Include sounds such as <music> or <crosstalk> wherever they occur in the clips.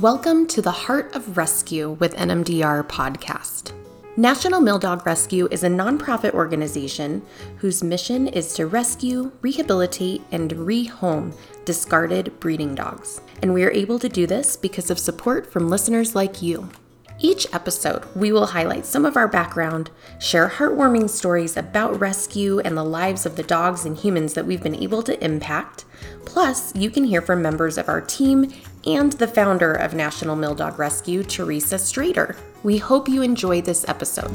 Welcome to the Heart of Rescue with NMDR podcast. National Mill Dog Rescue is a nonprofit organization whose mission is to rescue, rehabilitate, and rehome discarded breeding dogs. And we are able to do this because of support from listeners like you. Each episode, we will highlight some of our background, share heartwarming stories about rescue and the lives of the dogs and humans that we've been able to impact. Plus, you can hear from members of our team and the founder of National Mill Dog Rescue, Theresa Strader. We hope you enjoy this episode.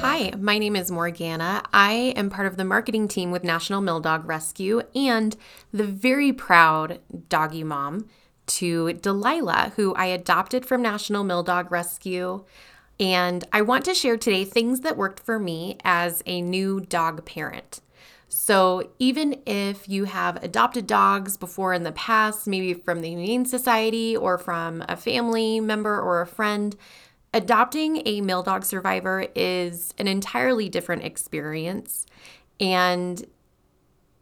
Hi, my name is Morgana. I am part of the marketing team with National Mill Dog Rescue and the very proud doggy mom to Delilah, who I adopted from National Mill Dog Rescue. And I want to share today things that worked for me as a new dog parent. So, even if you have adopted dogs before in the past, maybe from the Humane Society or from a family member or a friend, adopting a mill dog survivor is an entirely different experience. And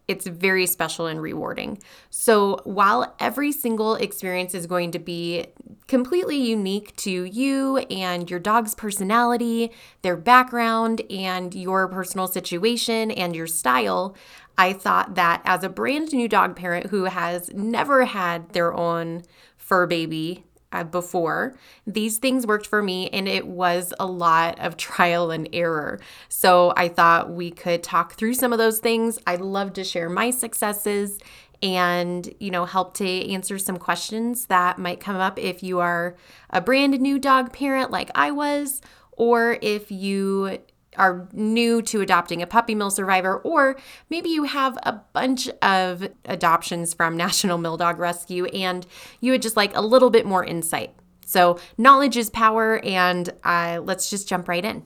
it's very special and rewarding. So, while every single experience is going to be completely unique to you and your dog's personality, their background, and your personal situation and your style, I thought that as a brand new dog parent who has never had their own fur baby uh, before. These things worked for me, and it was a lot of <laughs> trial and error. So I thought we could talk through some of those things. I'd love to share my successes and you know help to answer some questions that might come up if you are a brand new dog parent like I was or if you are new to adopting a puppy mill survivor, or maybe you have a bunch of adoptions from <laughs> National Mill Dog Rescue and you would just like a little bit more insight. So, knowledge is power, and uh, let's just jump right in.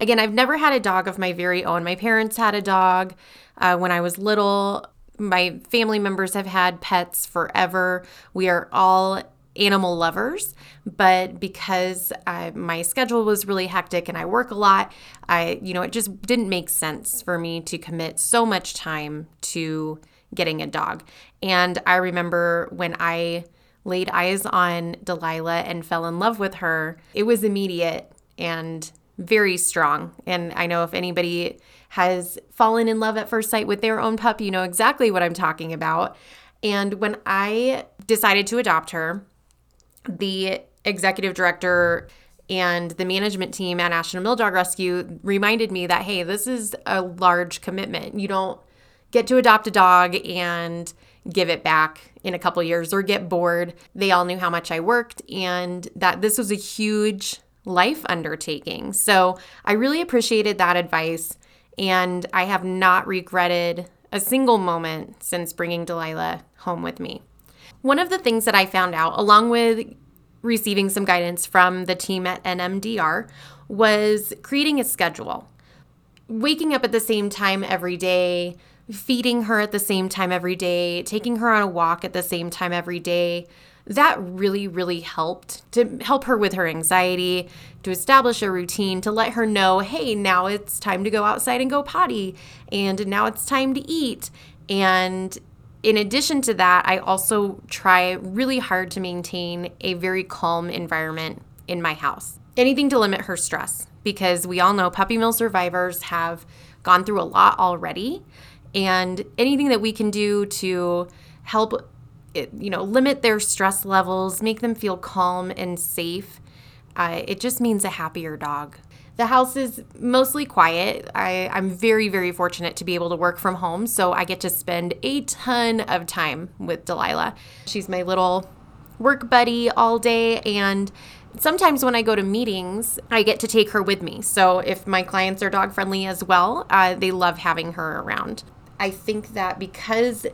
Again, I've never had a dog of my very own. My parents had a dog uh, when I was little. My family members have had pets forever. We are all animal lovers, but because I, my schedule was really hectic and I work a lot, I, you know, it just didn't make sense for me to commit so much time to getting a dog. And I remember when I laid eyes on Delilah and fell in love with her, it was immediate and very strong. And I know if anybody has fallen in love at first sight with their own pup, you know exactly what I'm talking about. And when I decided to adopt her, the executive director and the management team at National Mill Dog Rescue reminded me that, hey, this is a large commitment. You don't get to adopt a dog and give it back in a couple years or get bored. They all knew how much I worked and that this was a huge life undertaking. So I really appreciated that advice and I have not regretted a single moment since bringing Delilah home with me. One of the things that I found out, along with receiving some guidance from the team at NMDR, was creating a schedule. Waking up at the same time every day, feeding her at the same time every day, taking her on a walk at the same time every day. That really, really helped to help her with her anxiety, to establish a routine, to let her know, hey, now it's time to go outside and go potty, and now it's time to eat. And in addition to that, I also try really hard to maintain a very calm environment in my house. Anything to limit her stress because we all know puppy mill survivors have gone through a lot already and anything that we can do to help you know limit their stress levels, make them feel calm and safe, uh, it just means a happier dog. The house is mostly quiet. I, I'm very, very fortunate to be able to work from home, so I get to spend a ton of time with Delilah. She's my little work buddy all day, and sometimes when I go to meetings, I get to take her with me. So if my clients are dog friendly as well, uh, they love having her around. I think that because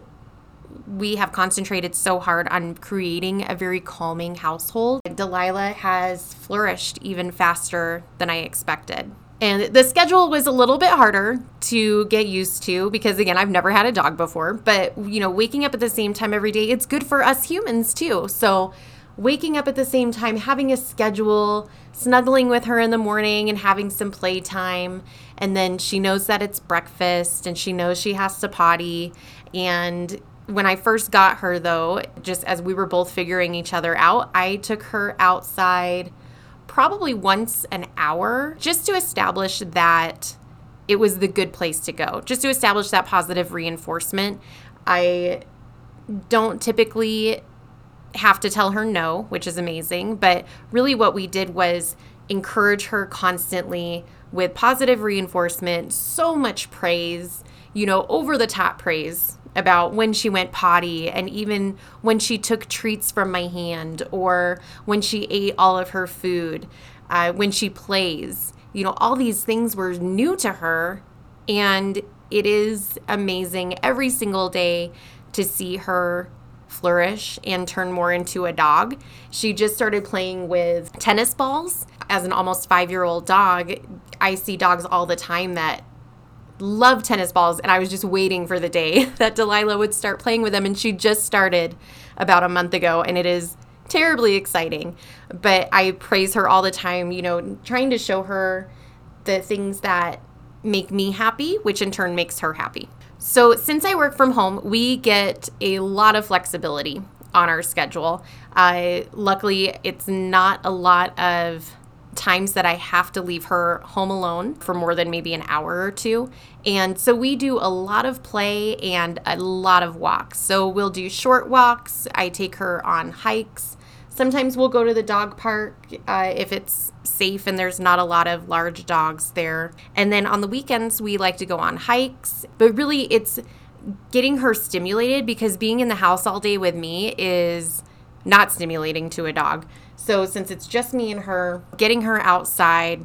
we have concentrated so hard on creating a very calming household. Delilah has flourished even faster than I expected. And the schedule was a little bit harder to get used to because again, I've never had a dog before, but you know, waking up at the same time every day, it's good for us humans too. So, waking up at the same time, having a schedule, snuggling with her in the morning and having some playtime, and then she knows that it's breakfast and she knows she has to potty and When I first got her, though, just as we were both figuring each other out, I took her outside probably once an hour just to establish that it was the good place to go, just to establish that positive reinforcement. I don't typically have to tell her no, which is amazing, but really what we did was encourage her constantly with positive reinforcement, so much praise, you know, over the top praise about when she went potty and even when she took treats from my hand or when she ate all of her food, uh, when she plays. You know, all these things were new to her. And it is amazing every single day to see her flourish and turn more into a dog. She just started playing with tennis balls. As an almost five year old dog, I see dogs all the time that love tennis balls. And I was just waiting for the day <laughs> that Delilah would start playing with them. And she just started about a month ago. And it is terribly exciting. But I praise her all the time, you know, trying to show her the things that make me happy, which in turn makes her happy. So, since I work from home, we get a lot of flexibility on our schedule. Uh, luckily, it's not a lot of times that I have to leave her home alone for more than maybe an hour or two. And so we do a lot of play and a lot of walks. So we'll do short walks. I take her on hikes. Sometimes we'll go to the dog park uh, if it's safe and there's not a lot of large dogs there. And then on the weekends, we like to go on hikes. But really, it's getting her stimulated because being in the house all day with me is not stimulating to a dog. So, since it's just me and her, getting her outside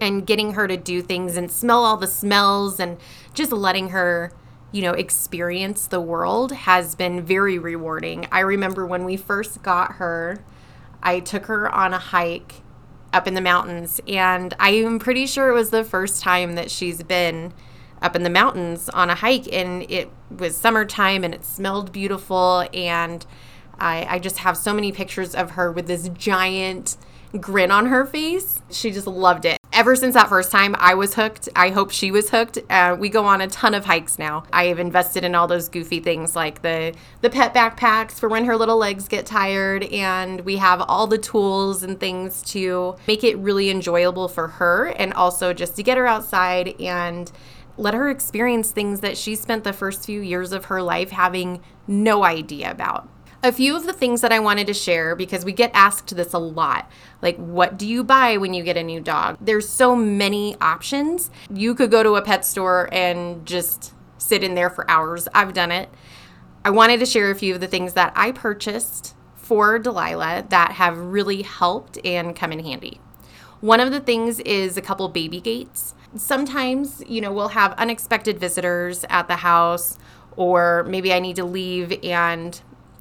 and getting her to do things and smell all the smells and just letting her you know, experience the world has been very rewarding. I remember when we first got her, I took her on a hike up in the mountains, and I am pretty sure it was the first time that she's been up in the mountains on a hike, and it was summertime and it smelled beautiful. And I, I just have so many pictures of her with this giant grin on her face. She just loved it. Ever since that first time, I was hooked. I hope she was hooked. Uh, we go on a ton of hikes now. I have invested in all those goofy things like the the pet backpacks for when her little legs get tired, and we have all the tools and things to make it really enjoyable for her, and also just to get her outside and let her experience things that she spent the first few years of her life having no idea about a few of the things that I wanted to share because we get asked this a lot. Like, what do you buy when you get a new dog? There's so many options. You could go to a pet store and just sit in there for hours. I've done it. I wanted to share a few of the things that I purchased for Delilah that have really helped and come in handy. One of the things is a couple baby gates. Sometimes, you know, we'll have unexpected visitors at the house, or maybe I need to leave and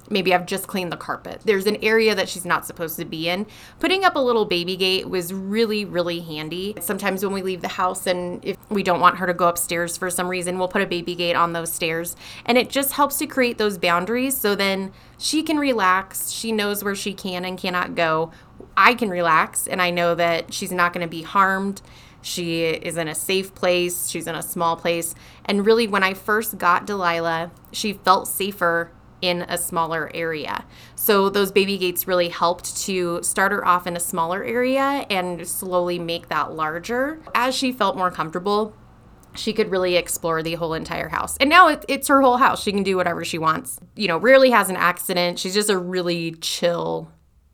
maybe I've just cleaned the carpet. There's an area that she's not supposed to be in. Putting up a little baby gate was really, really handy. Sometimes when we leave the house and if we don't want her to go upstairs for some reason, we'll put a baby gate on those stairs. And it just helps to create those boundaries so then she can relax. She knows where she can and cannot go. I can relax and I know that she's not going to be harmed. She is in a safe place. She's in a small place. And really, when I first got Delilah, she felt safer in a smaller area. So those baby gates really helped to start her off in a smaller area and slowly make that larger. As she felt more comfortable, she could really explore the whole entire house. And now it, it's her whole house. She can do whatever she wants. You know, rarely has an accident. She's just a really chill,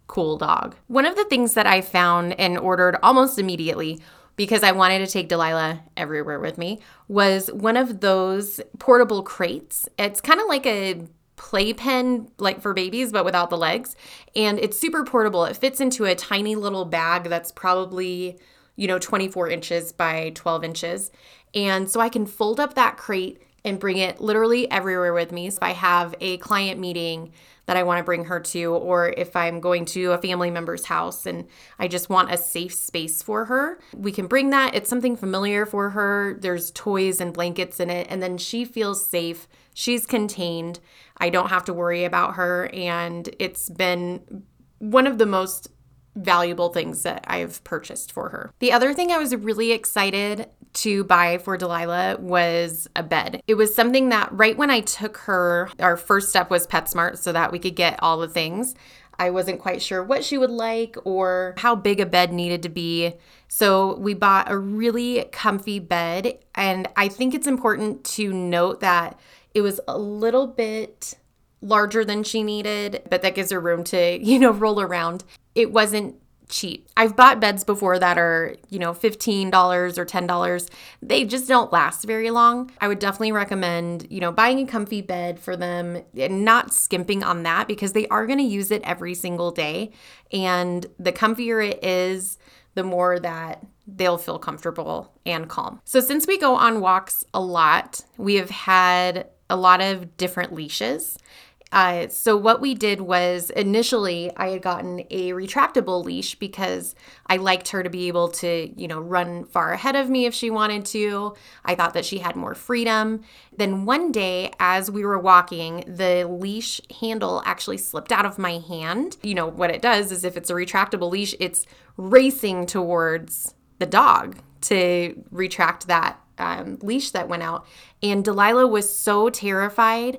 cool dog. One of the things that I found and ordered almost immediately because I wanted to take Delilah everywhere with me was one of those portable crates. It's kind of like a playpen like for babies but without the legs. And it's super portable. It fits into a tiny little bag that's probably you know 24 inches by 12 inches. And so i can fold up that crate and bring it literally everywhere with me. So if i have a client meeting that i want to bring her to or if i'm going to a family member's house and i just want a safe space for her we can bring that. It's something familiar for her. There's toys and blankets in it and then she feels safe. She's contained. I don't have to worry about her. And it's been one of the most valuable things that I've purchased for her. The other thing I was really excited to buy for Delilah was a bed. It was something that right when I took her, our first step was PetSmart so that we could get all the things. I wasn't quite sure what she would like or how big a bed needed to be. So we bought a really comfy bed. And I think it's important to note that it was a little bit larger than she needed, but that gives her room to, <laughs> you know, roll around. It wasn't cheap. I've bought beds before that are, you know, $15 or $10. They just don't last very long. I would definitely recommend, you know, buying a comfy bed for them and not skimping on that because they are going to use it every single day. And the comfier it is, the more that they'll feel comfortable and calm. So, since we go on walks a lot, we have had a lot of different leashes. Uh, so what we did was initially I had gotten a retractable leash because I liked her to be able to, you know, run far ahead of me if she wanted to. I thought that she had more freedom. Then one day as we were walking, the leash handle actually slipped out of my hand. You know, what it does is if it's a retractable leash, it's racing towards the dog to retract that um, leash that went out. And Delilah was so terrified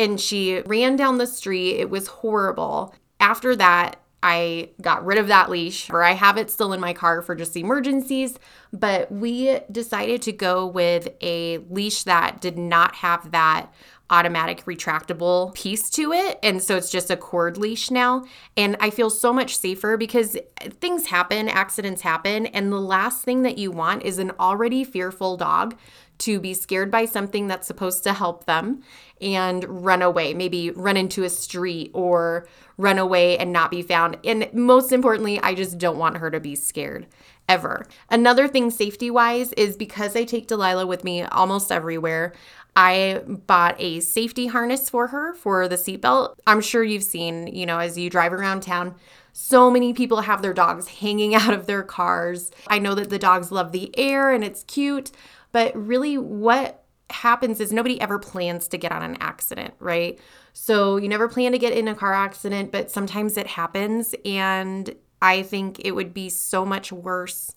and she ran down the street. It was horrible. After that, I got rid of that leash, or I have it still in my car for just emergencies. But we decided to go with a leash that did not have that automatic retractable piece to it. And so it's just a cord leash now. And I feel so much safer because things happen, accidents happen. And the last thing that you want is an already fearful dog to be scared by something that's supposed to help them and run away, maybe run into a street or run away and not be found. And most importantly, I just don't want her to be scared ever. Another thing, safety wise, is because I take Delilah with me almost everywhere. I bought a safety harness for her for the seatbelt. I'm sure you've seen, you know, as you drive around town, so many people have their dogs <laughs> hanging out of their cars. I know that the dogs love the air and it's cute, but really, what happens is nobody ever plans to get on an accident, right? So you never plan to get in a car accident, but sometimes it happens. And I think it would be so much worse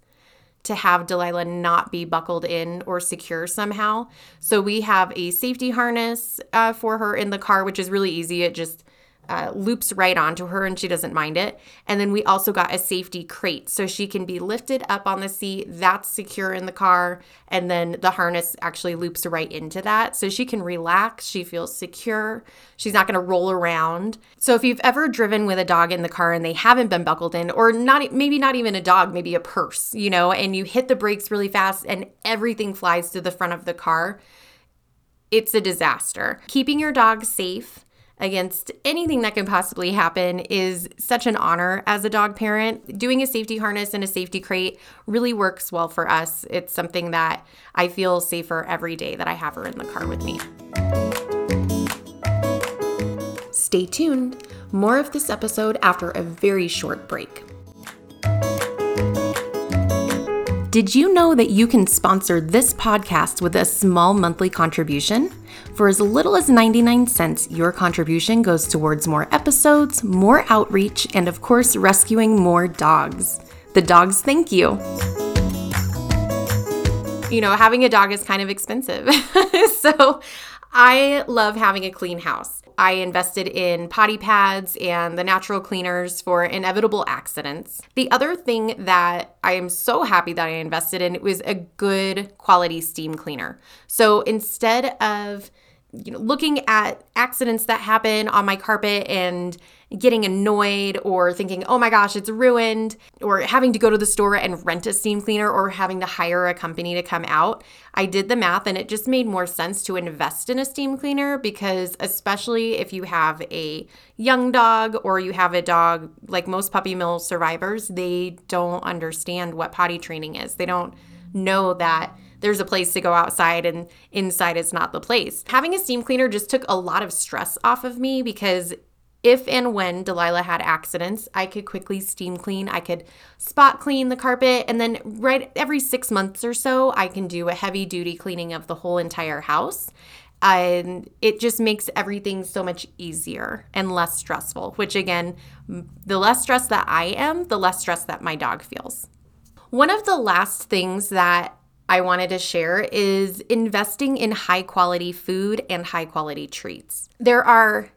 to have Delilah not be buckled in or secure somehow. So we have a safety harness uh, for her in the car, which is really easy. It just uh, loops right onto her and she doesn't mind it. And then we also got a safety crate so she can be lifted up on the seat. That's secure in the car. And then the harness actually loops right into that. So she can relax. She feels secure. She's not going to roll around. So if you've ever driven with a dog in the car and they haven't been buckled in, or not, maybe not even a dog, maybe a purse, you know, and you hit the brakes really fast and everything flies to the front of the car, it's a disaster. Keeping your dog safe against anything that can possibly happen is such an honor as a dog parent. Doing a safety harness and a safety crate really works well for us. It's something that I feel safer every day that I have her in the car with me. Stay tuned. More of this episode after a very short break. Did you know that you can sponsor this podcast with a small monthly contribution? For as little as 99 cents, your contribution goes towards more episodes, more outreach, and of course, rescuing more dogs. The dogs thank you. You know, having a dog is kind of expensive. <laughs> so I love having a clean house. I invested in potty pads and the natural cleaners for inevitable accidents. The other thing that I am so happy that I invested in was a good quality steam cleaner. So instead of you know, looking at accidents that happen on my carpet and getting annoyed or thinking, oh my gosh, it's ruined, or having to go to the store and rent a steam cleaner or having to hire a company to come out. I did the math and it just made more sense to invest in a steam cleaner because, especially if you have a young dog or you have a dog like most puppy mill survivors, they don't understand what potty training is. They don't know that there's a place to go outside and inside is not the place. Having a steam cleaner just took a lot of stress off of me because if and when Delilah had accidents, I could quickly steam clean. I could spot clean the carpet. And then, right every six months or so, I can do a heavy duty cleaning of the whole entire house. and it just makes everything so much easier and less stressful, which again, the less stress that I am, the less stress that my dog feels. One of the last things that I wanted to share is investing in high quality food and high quality treats. There are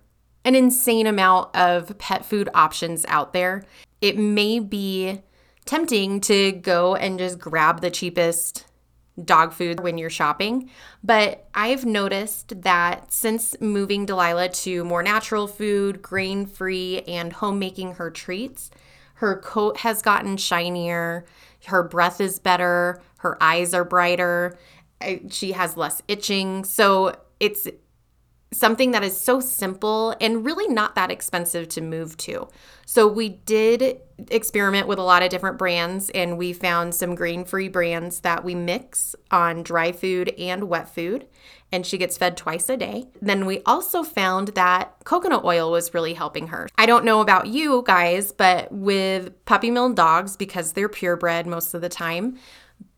an insane amount of pet food options out there. It may be tempting to go and just grab the cheapest dog food when you're shopping. But I've noticed that since moving Delilah to more natural food, grain free, and homemaking her treats, her coat has gotten shinier, her breath is better, her eyes are brighter, she has less itching. So it's something that is so simple and really not that expensive to move to. So we did experiment with a lot of different brands and we found some grain-free brands that we mix on dry food and wet food and she gets fed twice a day. Then we also found that coconut oil was really helping her. I don't know about you guys, but with puppy mill dogs because they're purebred most of the time,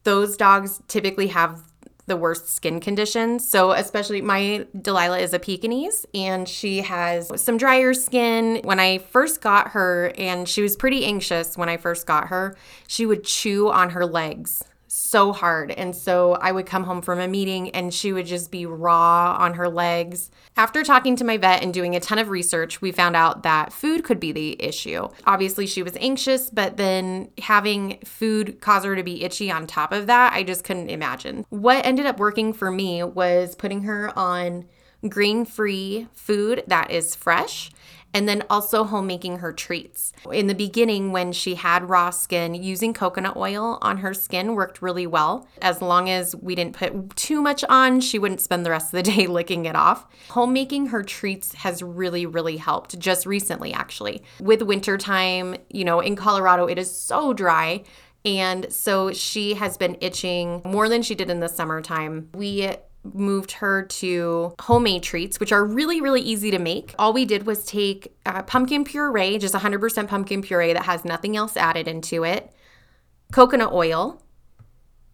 those dogs typically have the worst skin conditions. So, especially my Delilah is a Pekingese and she has some drier skin. When I first got her, and she was pretty anxious when I first got her, she would chew on her legs so hard. And so I would come home from a meeting and she would just be raw on her legs. After talking to my vet and doing a ton of research, we found out that food could be the issue. Obviously, she was anxious, but then having food cause her to be itchy on top of that, I just couldn't imagine. What ended up working for me was putting her on grain free food that is fresh and then also homemaking her treats. In the beginning, when she had raw skin, using coconut oil on her skin worked really well. As long as we didn't put too much on, she wouldn't spend the rest of the <laughs> day licking it off. Homemaking her treats has really, really helped just recently, actually. With wintertime, you know, in Colorado, it is so dry. And so she has been itching more than she did in the summertime. We moved her to homemade treats, which are really, really easy to make. All we did was take uh, pumpkin puree, just 100% pumpkin puree that has nothing else added into it, coconut oil,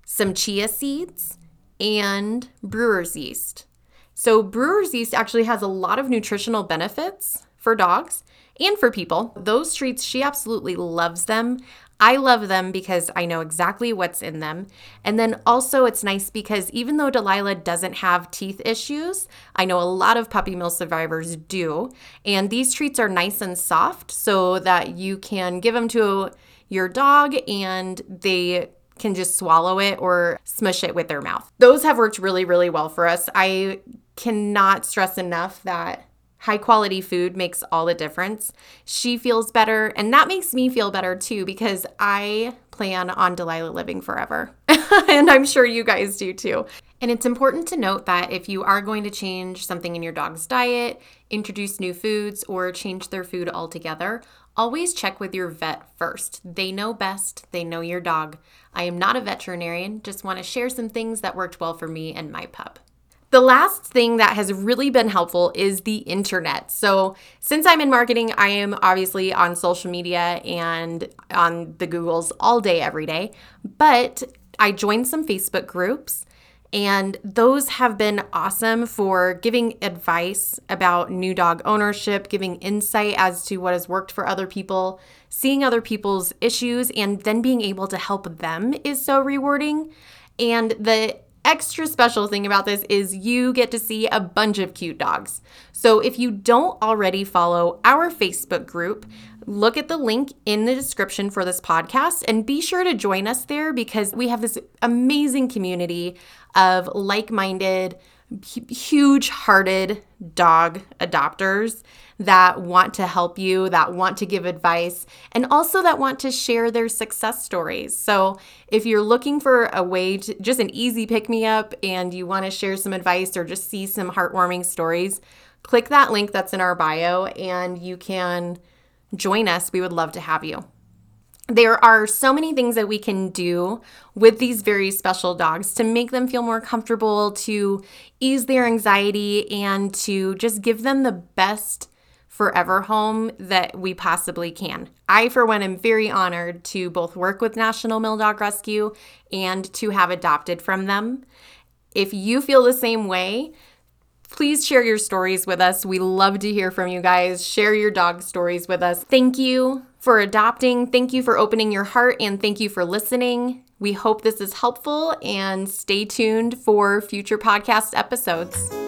some chia seeds, and brewer's yeast. So, brewer's yeast actually has a lot of nutritional benefits for dogs and for people. Those treats, she absolutely loves them. I love them because I know exactly what's in them. And then also, it's nice because even though Delilah doesn't have teeth issues, I know a lot of puppy mill survivors do. And these treats are nice and soft so that you can give them to your dog and they can just swallow it or smush it with their mouth. Those have worked really, really well for us. I cannot stress enough that High quality food makes all the difference. She feels better, and that makes me feel better too because I plan on Delilah living forever. <laughs> and I'm sure you guys do too. And it's important to note that if you are going to change something in your dog's diet, introduce new foods, or change their food altogether, always check with your vet first. They know best, they know your dog. I am not a veterinarian, just want to share some things that worked well for me and my pup. The last thing that has really been helpful is the internet. So, since I'm in marketing, I am obviously on social media and on the Googles all day, every day. But I joined some Facebook groups, and those have been awesome for giving advice about new dog ownership, giving insight as to what has worked for other people, seeing other people's issues, and then being able to help them is so rewarding. And the extra special thing about this is you get to see a bunch of cute dogs. So if you don't already follow our Facebook group, look at the link in the description for this podcast and be sure to join us there because we have this amazing community of like minded, huge hearted dog adopters that want to help you, that want to give advice, and also that want to share their success stories. So, if you're looking for a way to just an easy pick me up and you want to share some advice or just see some heartwarming stories, click that link that's in our bio and you can join us. We would love to have you there are so many things that we can do with these very special dogs to make them feel more comfortable, to ease their anxiety, and to just give them the best forever home that we possibly can. I, for one, am very honored to both work with National Mill Dog Rescue and to have adopted from them. If you feel the same way, Please share your stories with us. We love to hear from you guys. Share your dog stories with us. Thank you for adopting. Thank you for opening your heart and thank you for listening. We hope this is helpful and stay tuned for future podcast episodes.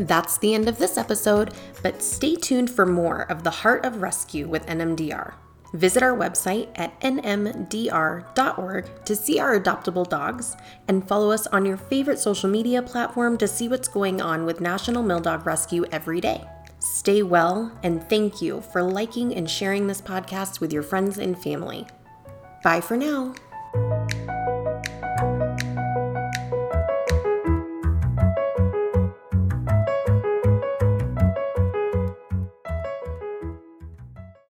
That's the end of this episode, but stay tuned for more of the Heart of Rescue with NMDR. Visit our website at nmdr.org to see our adoptable dogs and follow us on your favorite social media platform to see what's going on with National Mill Dog Rescue every day. Stay well, and thank you for liking and sharing this podcast with your friends and family. Bye for now.